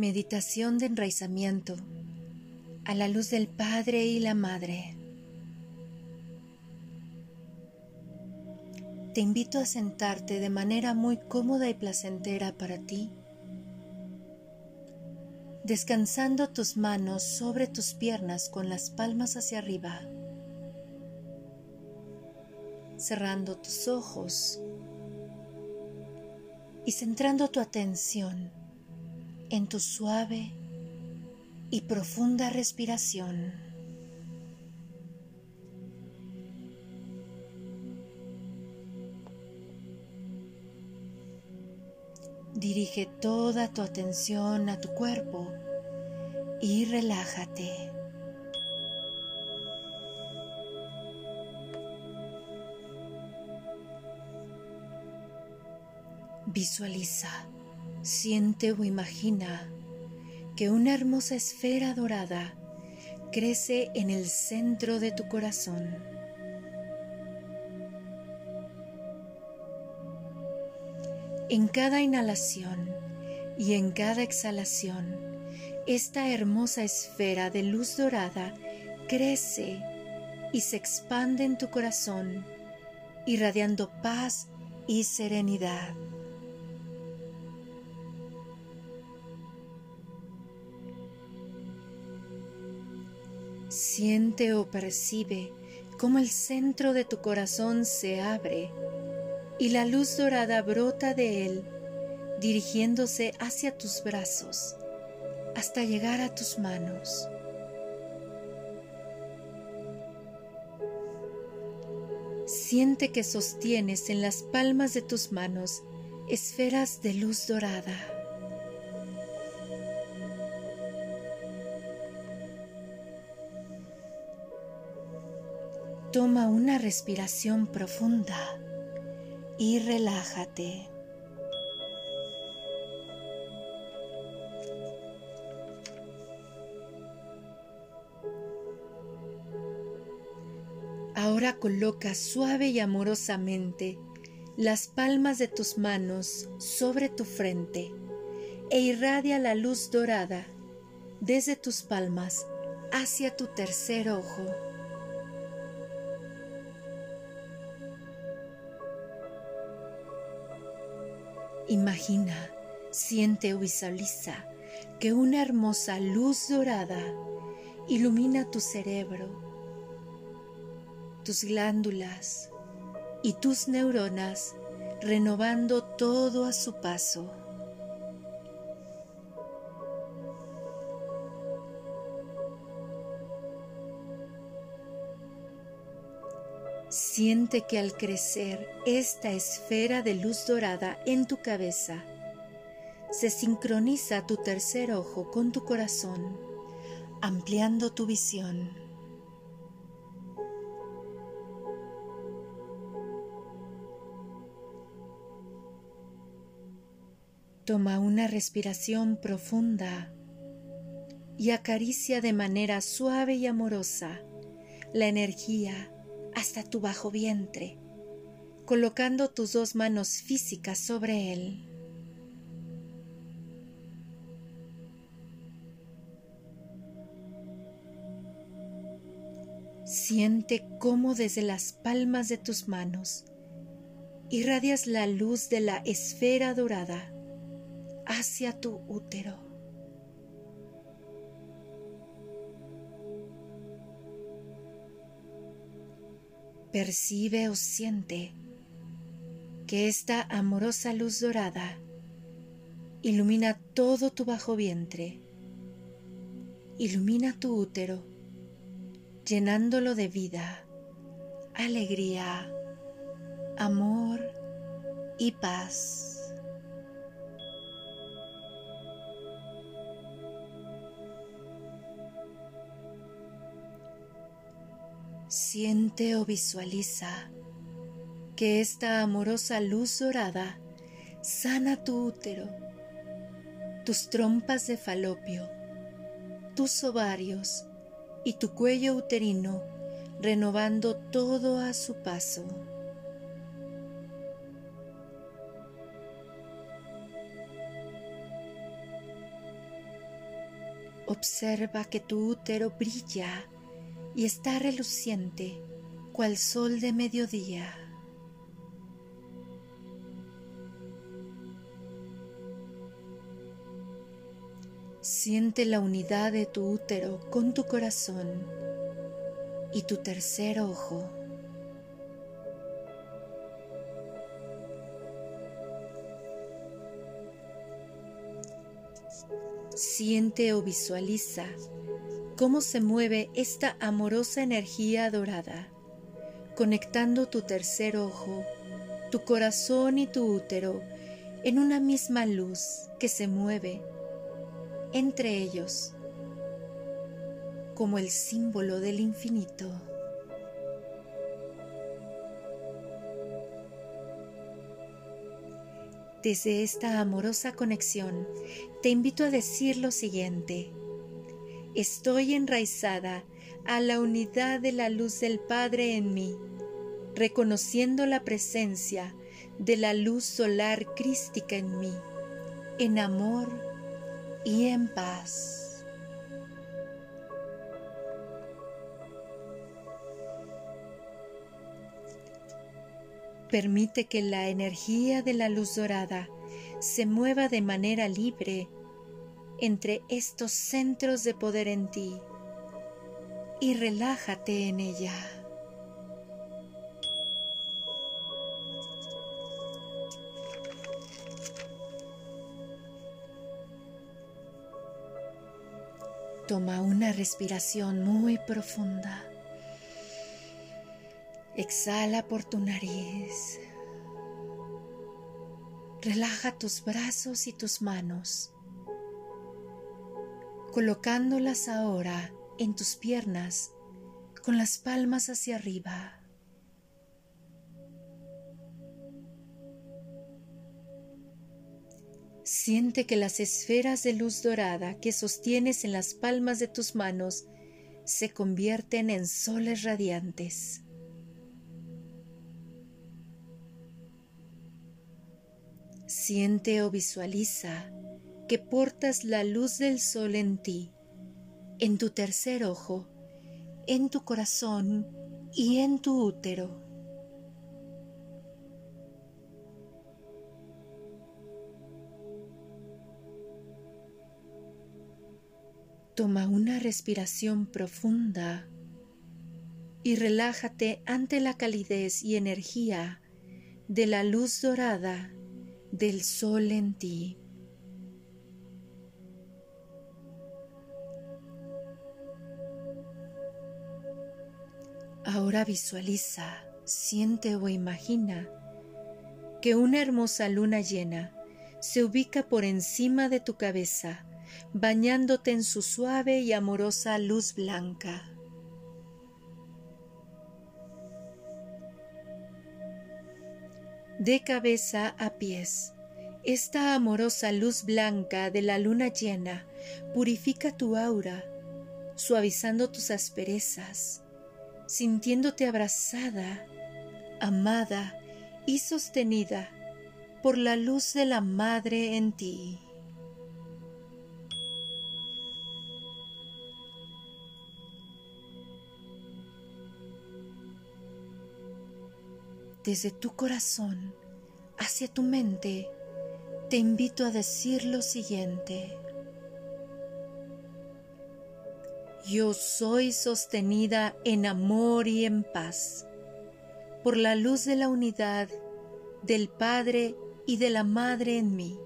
Meditación de enraizamiento a la luz del Padre y la Madre. Te invito a sentarte de manera muy cómoda y placentera para ti, descansando tus manos sobre tus piernas con las palmas hacia arriba, cerrando tus ojos y centrando tu atención en tu suave y profunda respiración. Dirige toda tu atención a tu cuerpo y relájate. Visualiza Siente o imagina que una hermosa esfera dorada crece en el centro de tu corazón. En cada inhalación y en cada exhalación, esta hermosa esfera de luz dorada crece y se expande en tu corazón, irradiando paz y serenidad. Siente o percibe cómo el centro de tu corazón se abre y la luz dorada brota de él, dirigiéndose hacia tus brazos hasta llegar a tus manos. Siente que sostienes en las palmas de tus manos esferas de luz dorada. Toma una respiración profunda y relájate. Ahora coloca suave y amorosamente las palmas de tus manos sobre tu frente e irradia la luz dorada desde tus palmas hacia tu tercer ojo. Imagina, siente o visualiza que una hermosa luz dorada ilumina tu cerebro, tus glándulas y tus neuronas, renovando todo a su paso. Siente que al crecer esta esfera de luz dorada en tu cabeza, se sincroniza tu tercer ojo con tu corazón, ampliando tu visión. Toma una respiración profunda y acaricia de manera suave y amorosa la energía hasta tu bajo vientre, colocando tus dos manos físicas sobre él. Siente cómo desde las palmas de tus manos irradias la luz de la esfera dorada hacia tu útero. Percibe o siente que esta amorosa luz dorada ilumina todo tu bajo vientre, ilumina tu útero, llenándolo de vida, alegría, amor y paz. Siente o visualiza que esta amorosa luz dorada sana tu útero, tus trompas de falopio, tus ovarios y tu cuello uterino, renovando todo a su paso. Observa que tu útero brilla y está reluciente cual sol de mediodía. Siente la unidad de tu útero con tu corazón y tu tercer ojo. Siente o visualiza cómo se mueve esta amorosa energía dorada, conectando tu tercer ojo, tu corazón y tu útero en una misma luz que se mueve entre ellos como el símbolo del infinito. Desde esta amorosa conexión te invito a decir lo siguiente. Estoy enraizada a la unidad de la luz del Padre en mí, reconociendo la presencia de la luz solar crística en mí, en amor y en paz. Permite que la energía de la luz dorada se mueva de manera libre entre estos centros de poder en ti y relájate en ella. Toma una respiración muy profunda. Exhala por tu nariz. Relaja tus brazos y tus manos, colocándolas ahora en tus piernas con las palmas hacia arriba. Siente que las esferas de luz dorada que sostienes en las palmas de tus manos se convierten en soles radiantes. Siente o visualiza que portas la luz del sol en ti, en tu tercer ojo, en tu corazón y en tu útero. Toma una respiración profunda y relájate ante la calidez y energía de la luz dorada del sol en ti. Ahora visualiza, siente o imagina que una hermosa luna llena se ubica por encima de tu cabeza bañándote en su suave y amorosa luz blanca. De cabeza a pies, esta amorosa luz blanca de la luna llena purifica tu aura, suavizando tus asperezas, sintiéndote abrazada, amada y sostenida por la luz de la Madre en ti. desde tu corazón hacia tu mente, te invito a decir lo siguiente. Yo soy sostenida en amor y en paz por la luz de la unidad del Padre y de la Madre en mí.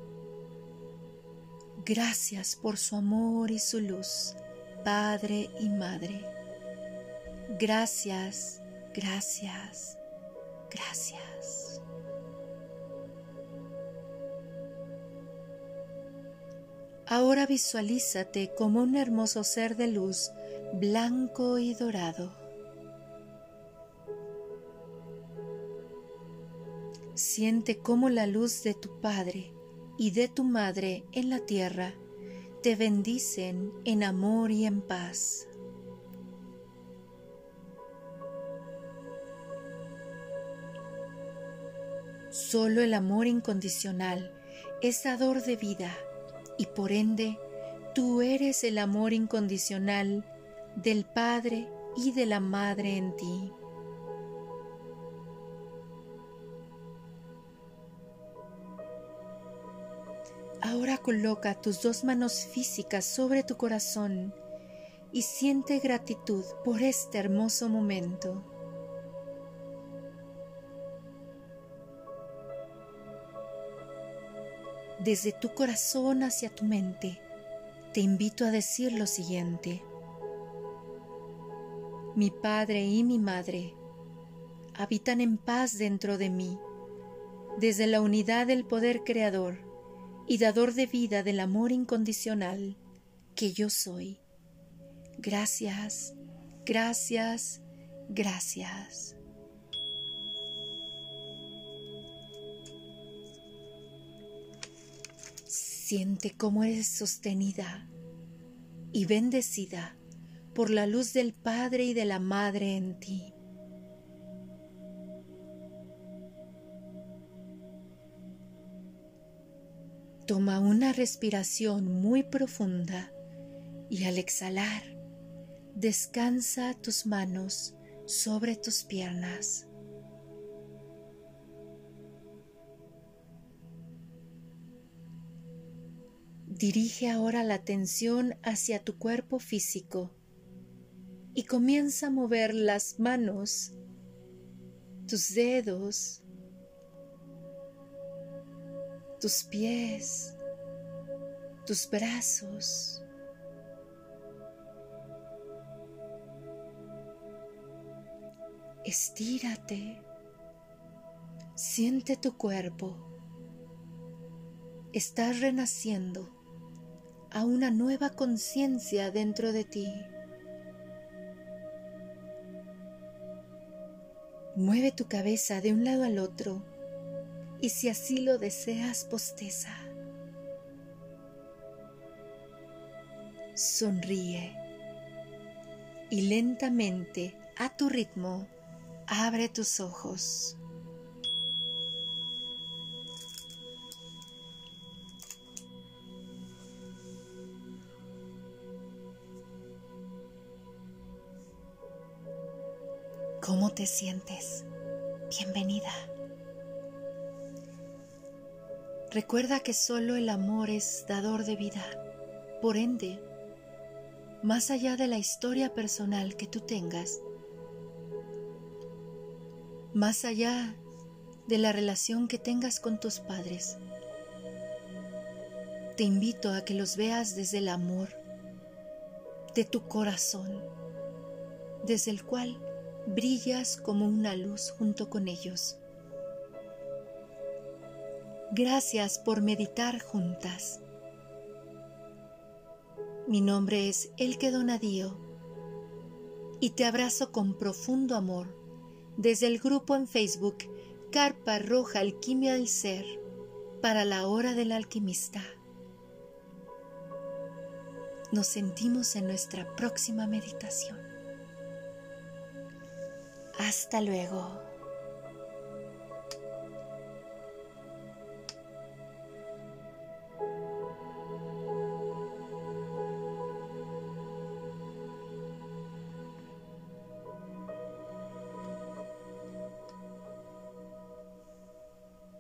Gracias por su amor y su luz, Padre y Madre. Gracias, gracias, Gracias. Ahora visualízate como un hermoso ser de luz blanco y dorado. Siente cómo la luz de tu Padre y de tu Madre en la tierra te bendicen en amor y en paz. Solo el amor incondicional es dador de vida y por ende Tú eres el amor incondicional del Padre y de la Madre en ti. Ahora coloca tus dos manos físicas sobre tu corazón y siente gratitud por este hermoso momento. Desde tu corazón hacia tu mente, te invito a decir lo siguiente. Mi Padre y mi Madre habitan en paz dentro de mí, desde la unidad del poder creador y dador de vida del amor incondicional que yo soy. Gracias, gracias, gracias. Siente cómo eres sostenida y bendecida por la luz del Padre y de la Madre en ti. Toma una respiración muy profunda y al exhalar, descansa tus manos sobre tus piernas. Dirige ahora la atención hacia tu cuerpo físico y comienza a mover las manos, tus dedos, tus pies, tus brazos. Estírate, siente tu cuerpo. Estás renaciendo a una nueva conciencia dentro de ti. Mueve tu cabeza de un lado al otro y si así lo deseas, posteza. Sonríe y lentamente, a tu ritmo, abre tus ojos. ¿Cómo te sientes? Bienvenida. Recuerda que solo el amor es dador de vida. Por ende, más allá de la historia personal que tú tengas, más allá de la relación que tengas con tus padres, te invito a que los veas desde el amor de tu corazón, desde el cual brillas como una luz junto con ellos. Gracias por meditar juntas. Mi nombre es Elke Donadío y te abrazo con profundo amor desde el grupo en Facebook Carpa Roja Alquimia del Ser para la hora del alquimista. Nos sentimos en nuestra próxima meditación. Hasta luego.